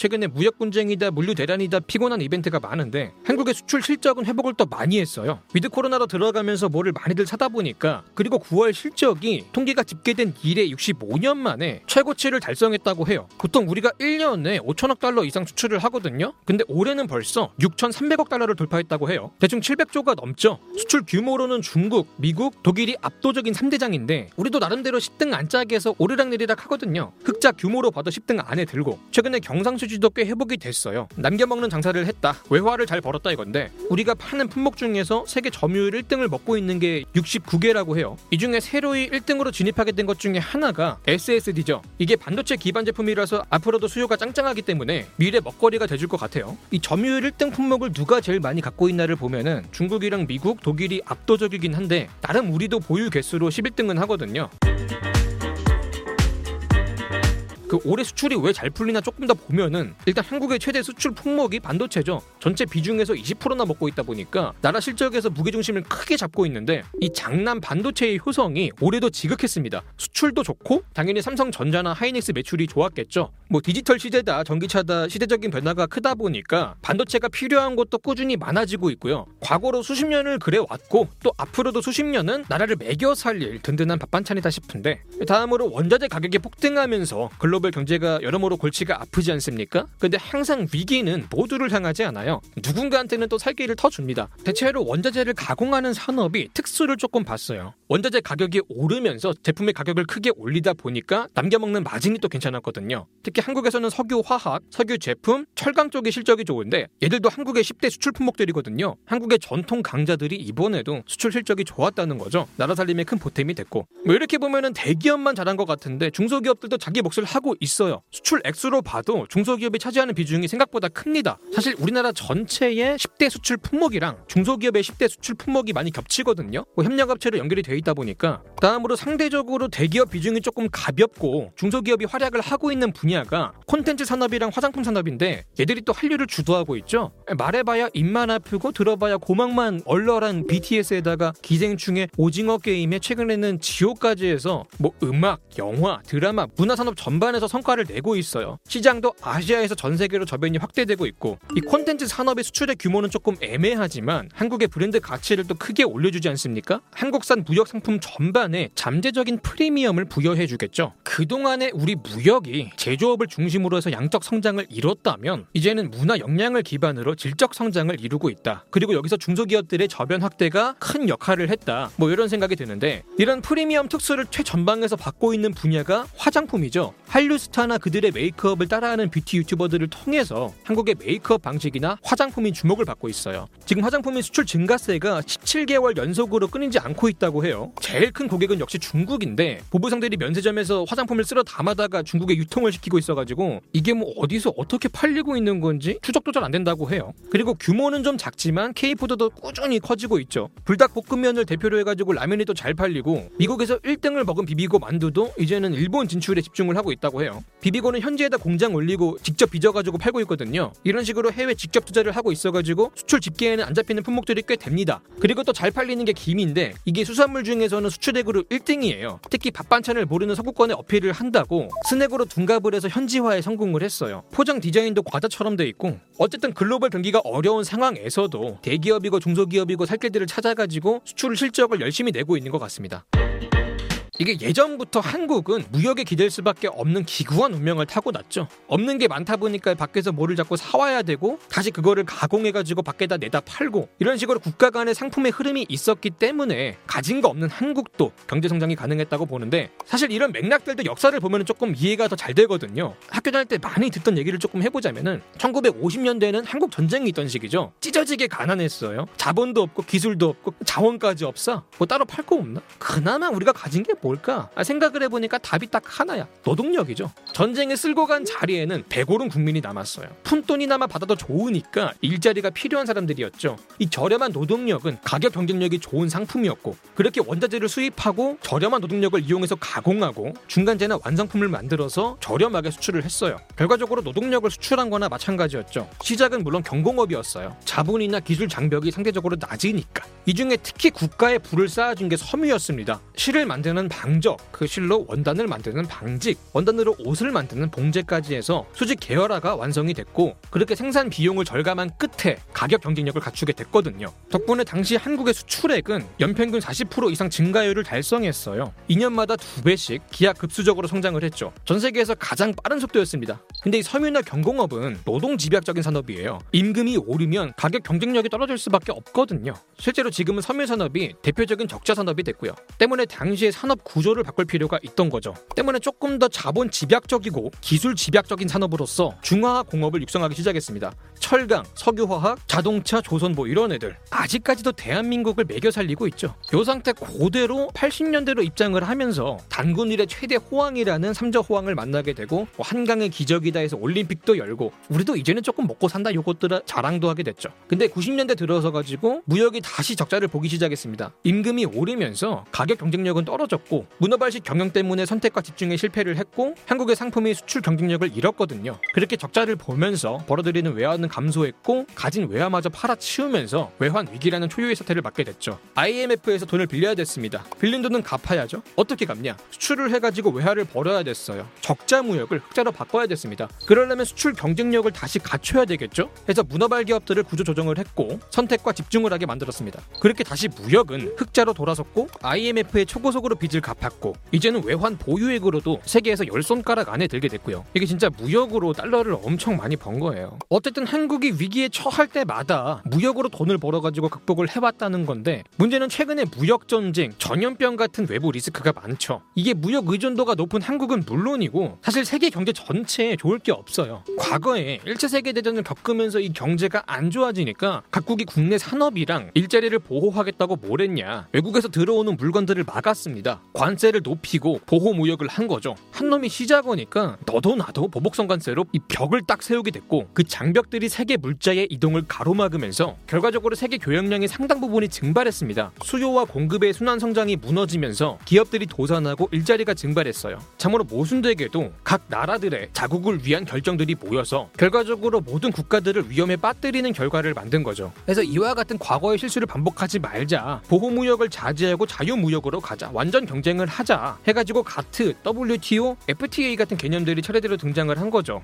최근에 무역 분쟁이다 물류 대란이다 피곤한 이벤트가 많은데 한국의 수출 실적은 회복을 더 많이 했어요. 위드 코로나로 들어가면서 뭐를 많이들 사다 보니까 그리고 9월 실적이 통계가 집계된 이래 65년 만에 최고치를 달성했다고 해요. 보통 우리가 1년에 5천억 달러 이상 수출을 하거든요. 근데 올해는 벌써 6,300억 달러를 돌파했다고 해요. 대충 700조가 넘죠. 수출 규모로는 중국, 미국, 독일이 압도적인 3대장인데 우리도 나름대로 10등 안짝에서 오르락내리락 하거든요. 흑자 규모로 봐도 10등 안에 들고 최근에 경상수지도 꽤 회복이 됐어요. 남겨먹는 장사를 했다. 외화를 잘 벌었다 이건데 우리가 파는 품목 중에서 세계 점유율 1등을 먹고 있는 게 69개라고 해요. 이 중에 새로이 1등으로 진입하게 된 것 중에 하나가 SSD죠. 이게 반도체 기반 제품이라서 앞으로도 수요가 짱짱하기 때문에 미래 먹거리가 돼줄 것 같아요. 이 점유율 1등 품목을 누가 제일 많이 갖고 있나를 보면은 중국이랑 미국, 독일이 압도적이긴 한데 나름 우리도 보유 개수로 11등은 하거든요. 그 올해 수출이 왜 잘 풀리나 조금 더 보면은 일단 한국의 최대 수출 품목이 반도체죠. 전체 비중에서 20%나 먹고 있다 보니까 나라 실적에서 무게 중심을 크게 잡고 있는데 이 장남 반도체의 효성이 올해도 지극했습니다. 수출도 좋고 당연히 삼성전자나 하이닉스 매출이 좋았겠죠. 뭐 디지털 시대다 전기차다 시대적인 변화가 크다 보니까 반도체가 필요한 곳도 꾸준히 많아지고 있고요. 과거로 수십 년을 그래 왔고 또 앞으로도 수십 년은 나라를 매겨 살릴 든든한 밥반찬이다 싶은데 다음으로 원자재 가격이 폭등하면서 글로벌 글로벌 경제가 여러모로 골치가 아프지 않습니까? 근데 항상 위기는 모두를 향하지 않아요. 누군가한테는 또 살 길을 터줍니다. 대체로 원자재를 가공하는 산업이 특수를 조금 봤어요. 원자재 가격이 오르면서 제품의 가격을 크게 올리다 보니까 남겨먹는 마진이 또 괜찮았거든요. 특히 한국에서는 석유 화학, 석유 제품, 철강 쪽의 실적이 좋은데 얘들도 한국의 10대 수출 품목들이거든요. 한국의 전통 강자들이 이번에도 수출 실적이 좋았다는 거죠. 나라 살림에 큰 보탬이 됐고 뭐 이렇게 보면은 대기업만 잘한 것 같은데 중소기업들도 자기 몫을 하고 있어요. 수출 액수로 봐도 중소기업이 차지하는 비중이 생각보다 큽니다. 사실 우리나라 전체의 10대 수출 품목이랑 중소기업의 10대 수출 품목이 많이 겹치거든요. 뭐 협력업체로 연결이 돼 있다 보니까 다음으로 상대적으로 대기업 비중이 조금 가볍고 중소기업이 활약을 하고 있는 분야가 콘텐츠 산업이랑 화장품 산업인데 얘들이 또 한류를 주도하고 있죠. 말해봐야 입만 아프고 들어봐야 고막만 얼얼한 BTS에다가 기생충의 오징어 게임에 최근에는 지옥까지 해서 뭐 음악, 영화, 드라마, 문화산업 전반에 서 성과를 내고 있어요. 시장도 아시아에서 전 세계로 저변이 확대되고 있고 이 콘텐츠 산업의 수출의 규모는 조금 애매하지만 한국의 브랜드 가치를 또 크게 올려주지 않습니까? 한국산 무역 상품 전반에 잠재적인 프리미엄을 부여해 주겠죠. 그동안의 우리 무역이 제조업을 중심으로 해서 양적 성장을 이뤘다면 이제는 문화 역량을 기반으로 질적 성장을 이루고 있다. 그리고 여기서 중소기업들의 저변 확대가 큰 역할을 했다. 뭐 이런 생각이 드는데 이런 프리미엄 특수를 최전방에서 받고 있는 분야가 화장품이죠. 한류 스타나 그들의 메이크업을 따라하는 뷰티 유튜버들을 통해서 한국의 메이크업 방식이나 화장품이 주목을 받고 있어요. 지금 화장품의 수출 증가세가 17개월 연속으로 끊이지 않고 있다고 해요. 제일 큰 고객은 역시 중국인데 보부상들이 면세점에서 화장품을 쓸어 담아다가 중국에 유통을 시키고 있어가지고 이게 뭐 어디서 어떻게 팔리고 있는 건지 추적도 잘 안 된다고 해요. 그리고 규모는 좀 작지만 K푸드도 꾸준히 커지고 있죠. 불닭볶음면을 대표로 해가지고 라면이 또 잘 팔리고 미국에서 1등을 먹은 비비고 만두도 이제는 일본 진출에 집중을 하고 있다고 해요. 비비고는 현지에다 공장 올리고 직접 빚어가지고 팔고 있거든요. 이런 식으로 해외 직접 투자를 하고 있어가지고 수출 집계에는 안 잡히는 품목들이 꽤 됩니다. 그리고 또 잘 팔리는 게 김인데 이게 수산물 중에서는 수출액으로 1등이에요. 특히 밥 반찬을 모르는 서구권에 어필을 한다고 스낵으로 둔갑을 해서 현지화에 성공을 했어요. 포장 디자인도 과자처럼 돼 있고 어쨌든 글로벌 경기가 어려운 상황에서도 대기업이고 중소기업이고 살 길들을 찾아가지고 수출 실적을 열심히 내고 있는 것 같습니다. 이게 예전부터 한국은 무역에 기댈 수밖에 없는 기구한 운명을 타고났죠. 없는 게 많다 보니까 밖에서 뭐를 자꾸 사와야 되고 다시 그거를 가공해가지고 밖에다 내다 팔고 이런 식으로 국가 간의 상품의 흐름이 있었기 때문에 가진 거 없는 한국도 경제 성장이 가능했다고 보는데 사실 이런 맥락들도 역사를 보면 조금 이해가 더 잘 되거든요. 학교 다닐 때 많이 듣던 얘기를 조금 해보자면은 1950년대는 한국 전쟁이 있던 시기죠. 찢어지게 가난했어요. 자본도 없고 기술도 없고 자원까지 없어. 뭐 따로 팔 거 없나? 그나마 우리가 가진 게 뭘까? 아, 생각을 해보니까 답이 딱 하나야. 노동력이죠. 전쟁에 쓸고 간 자리에는 배고른 국민이 남았어요. 푼돈이나마 받아도 좋으니까 일자리가 필요한 사람들이었죠. 이 저렴한 노동력은 가격 경쟁력이 좋은 상품이었고 그렇게 원자재를 수입하고 저렴한 노동력을 이용해서 가공하고 중간재나 완성품을 만들어서 저렴하게 수출을 했어요. 결과적으로 노동력을 수출한 거나 마찬가지였죠. 시작은 물론 경공업이었어요. 자본이나 기술 장벽이 상대적으로 낮으니까. 이 중에 특히 국가에 불을 쌓아준 게 섬유였습니다. 실을 만드는 방적, 그 실로 원단을 만드는 방직, 원단으로 옷을 만드는 봉제까지 해서 수직 계열화가 완성이 됐고 그렇게 생산 비용을 절감한 끝에 가격 경쟁력을 갖추게 됐거든요. 덕분에 당시 한국의 수출액은 연평균 40% 이상 증가율을 달성했어요. 2년마다 두 배씩 기하 급수적으로 성장을 했죠. 전 세계에서 가장 빠른 속도였습니다. 근데 이 섬유나 경공업은 노동 집약적인 산업이에요. 임금이 오르면 가격 경쟁력이 떨어질 수밖에 없거든요. 실제로 지금은 섬유 산업이 대표적인 적자 산업이 됐고요. 때문에 당시의 구조를 바꿀 필요가 있던 거죠. 때문에 조금 더 자본 집약적이고 기술 집약적인 산업으로서 중화학 공업을 육성하기 시작했습니다. 철강, 석유화학, 자동차, 조선보 이런 애들 아직까지도 대한민국을 매겨 살리고 있죠. 요 상태 그대로 80년대로 입장을 하면서 단군 일의 최대 호황이라는 삼저 호황을 만나게 되고 뭐 한강의 기적이다 해서 올림픽도 열고 우리도 이제는 조금 먹고 산다 요것들 자랑도 하게 됐죠. 근데 90년대 들어서 가지고 무역이 다시 적자를 보기 시작했습니다. 임금이 오르면서 가격 경쟁력은 떨어졌고 문어발식 경영 때문에 선택과 집중에 실패를 했고 한국의 상품이 수출 경쟁력을 잃었거든요. 그렇게 적자를 보면서 벌어들이는 외환은 감소했고 가진 외화마저 팔아치우면서 외환 위기라는 초유의 사태를 맞게 됐죠. IMF에서 돈을 빌려야 됐습니다. 빌린 돈은 갚아야죠. 어떻게 갚냐? 수출을 해가지고 외화를 벌어야 됐어요. 적자 무역을 흑자로 바꿔야 됐습니다. 그러려면 수출 경쟁력을 다시 갖춰야 되겠죠? 해서 문어발 기업들을 구조 조정을 했고 선택과 집중을 하게 만들었습니다. 그렇게 다시 무역은 흑자로 돌아섰고 IMF의 초고속으로 빚을 갚았고 이제는 외환 보유액으로도 세계에서 열 손가락 안에 들게 됐고요. 이게 진짜 무역으로 달러를 엄청 많이 번 거예요. 어쨌든 한국이 위기에 처할 때마다 무역으로 돈을 벌어가지고 극복을 해왔다는 건데 문제는 최근에 무역 전쟁, 전염병 같은 외부 리스크가 많죠. 이게 무역 의존도가 높은 한국은 물론이고 사실 세계 경제 전체에 좋을 게 없어요. 과거에 1차 세계 대전을 겪으면서 이 경제가 안 좋아지니까 각국이 국내 산업이랑 일자리를 보호하겠다고 뭘 했냐. 외국에서 들어오는 물건들을 막았습니다. 관세를 높이고 보호 무역을 한 거죠. 한 놈이 시작하니까 너도 나도 보복성 관세로 이 벽을 딱 세우게 됐고 그 장벽들이 세계 물자의 이동을 가로막으면서 결과적으로 세계 교역량의 상당 부분이 증발했습니다. 수요와 공급의 순환 성장이 무너지면서 기업들이 도산하고 일자리가 증발했어요. 참으로 모순되게도 각 나라들의 자국을 위한 결정들이 모여서 결과적으로 모든 국가들을 위험에 빠뜨리는 결과를 만든 거죠. 그래서 이와 같은 과거의 실수를 반복하지 말자. 보호 무역을 자제하고 자유 무역으로 가자. 완전 경 쟁을 하자. 해가지고 가트, WTO, FTA 같은 개념들이 차례대로 등장을 한 거죠.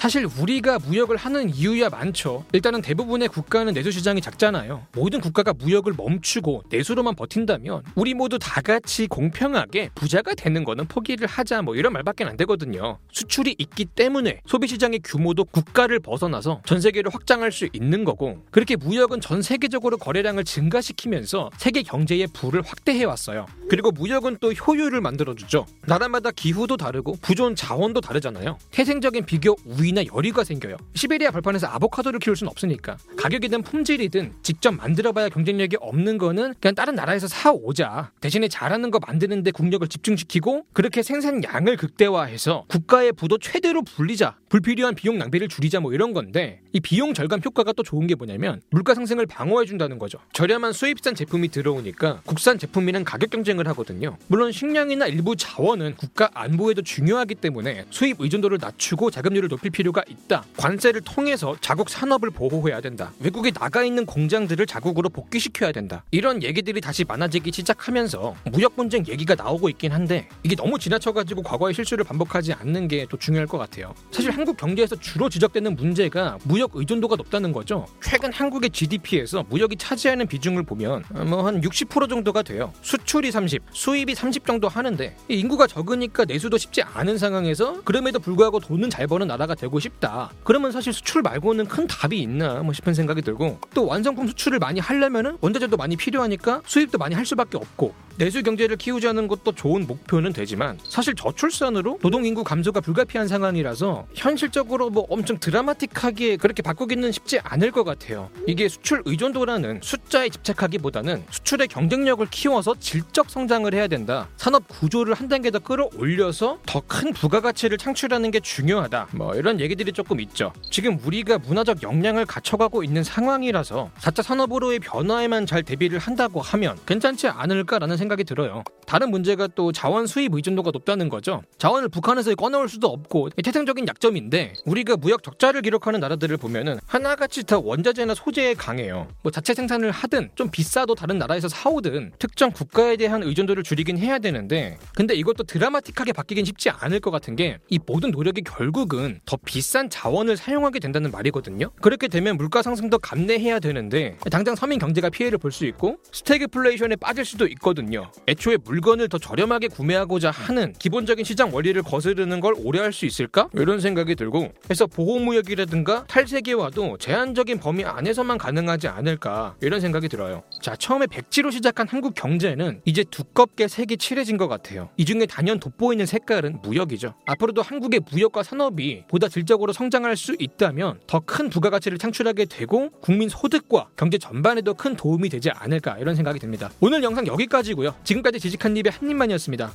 사실 우리가 무역을 하는 이유야 많죠. 일단은 대부분의 국가는 내수 시장이 작잖아요. 모든 국가가 무역을 멈추고 내수로만 버틴다면 우리 모두 다 같이 공평하게 부자가 되는 거는 포기를 하자 뭐 이런 말밖에 안 되거든요. 수출이 있기 때문에 소비 시장의 규모도 국가를 벗어나서 전 세계를 확장할 수 있는 거고 그렇게 무역은 전 세계적으로 거래량을 증가시키면서 세계 경제의 부를 확대해 왔어요. 그리고 무역은 또 효율을 만들어 주죠. 나라마다 기후도 다르고 부존 자원도 다르잖아요. 태생적인 비교 우위 더위나 열이가 생겨요. 시베리아 벌판에서 아보카도를 키울 수는 없으니까 가격이든 품질이든 직접 만들어봐야 경쟁력이 없는 거는 그냥 다른 나라에서 사 오자. 대신에 잘하는 거 만드는데 국력을 집중시키고 그렇게 생산량을 극대화해서 국가의 부도 최대로 불리자. 불필요한 비용 낭비를 줄이자 뭐 이런 건데 이 비용 절감 효과가 또 좋은 게 뭐냐면 물가 상승을 방어해 준다는 거죠. 저렴한 수입산 제품이 들어오니까 국산 제품이랑 가격 경쟁을 하거든요. 물론 식량이나 일부 자원은 국가 안보에도 중요하기 때문에 수입 의존도를 낮추고 자금률을 높일 필요 가 있다. 관세를 통해서 자국 산업을 보호해야 된다. 외국에 나가 있는 공장들을 자국으로 복귀시켜야 된다. 이런 얘기들이 다시 많아지기 시작하면서 무역 분쟁 얘기가 나오고 있긴 한데 이게 너무 지나쳐가지고 과거의 실수를 반복하지 않는 게 또 중요할 것 같아요. 사실 한국 경제에서 주로 지적되는 문제가 무역 의존도가 높다는 거죠. 최근 한국의 GDP에서 무역이 차지하는 비중을 보면 뭐 한 60% 정도가 돼요. 수출이 30, 수입이 30 정도 하는데 인구가 적으니까 내수도 쉽지 않은 상황에서 그럼에도 불구하고 돈은 잘 버는 나라가 되고 싶다. 그러면 사실 수출 말고는 큰 답이 있나 뭐 싶은 생각이 들고 또 완성품 수출을 많이 하려면은 원자재도 많이 필요하니까 수입도 많이 할 수밖에 없고 내수 경제를 키우자는 것도 좋은 목표는 되지만 사실 저출산으로 노동 인구 감소가 불가피한 상황이라서 현실적으로 뭐 엄청 드라마틱하게 그렇게 바꾸기는 쉽지 않을 것 같아요. 이게 수출 의존도라는 숫자에 집착하기보다는 수출의 경쟁력을 키워서 질적 성장을 해야 된다. 산업 구조를 한 단계 더 끌어올려서 더 큰 부가가치를 창출하는 게 중요하다. 뭐 이런 얘기들이 조금 있죠. 지금 우리가 문화적 역량을 갖춰가고 있는 상황이라서 4차 산업으로의 변화에만 잘 대비를 한다고 하면 괜찮지 않을까라는 생각 이 들어요. 다른 문제가 또 자원 수입 의존도가 높다는 거죠. 자원을 북한에서 꺼내올 수도 없고 태생적인 약점인데 우리가 무역 적자를 기록하는 나라들을 보면은 하나같이 다 원자재나 소재에 강해요. 뭐 자체 생산을 하든 좀 비싸도 다른 나라에서 사오든 특정 국가에 대한 의존도를 줄이긴 해야 되는데 근데 이것도 드라마틱하게 바뀌긴 쉽지 않을 것 같은 게 이 모든 노력이 결국은 더 비싼 자원을 사용하게 된다는 말이거든요. 그렇게 되면 물가 상승도 감내해야 되는데 당장 서민 경제가 피해를 볼 수 있고 스태그플레이션에 빠질 수도 있거든요. 애초에 물 건을 더 저렴하게 구매하고자 하는 기본적인 시장 원리를 거스르는 걸 오래 할 수 있을까? 이런 생각이 들고 그래서 보호무역이라든가 탈세계화도 제한적인 범위 안에서만 가능하지 않을까 이런 생각이 들어요. 자 처음에 백지로 시작한 한국 경제는 이제 두껍게 색이 칠해진 것 같아요. 이 중에 단연 돋보이는 색깔은 무역이죠. 앞으로도 한국의 무역과 산업이 보다 질적으로 성장할 수 있다면 더 큰 부가가치를 창출하게 되고 국민 소득과 경제 전반에도 큰 도움이 되지 않을까 이런 생각이 듭니다. 오늘 영상 여기까지고요. 지금까지 지직한 입의 한 입만이었습니다.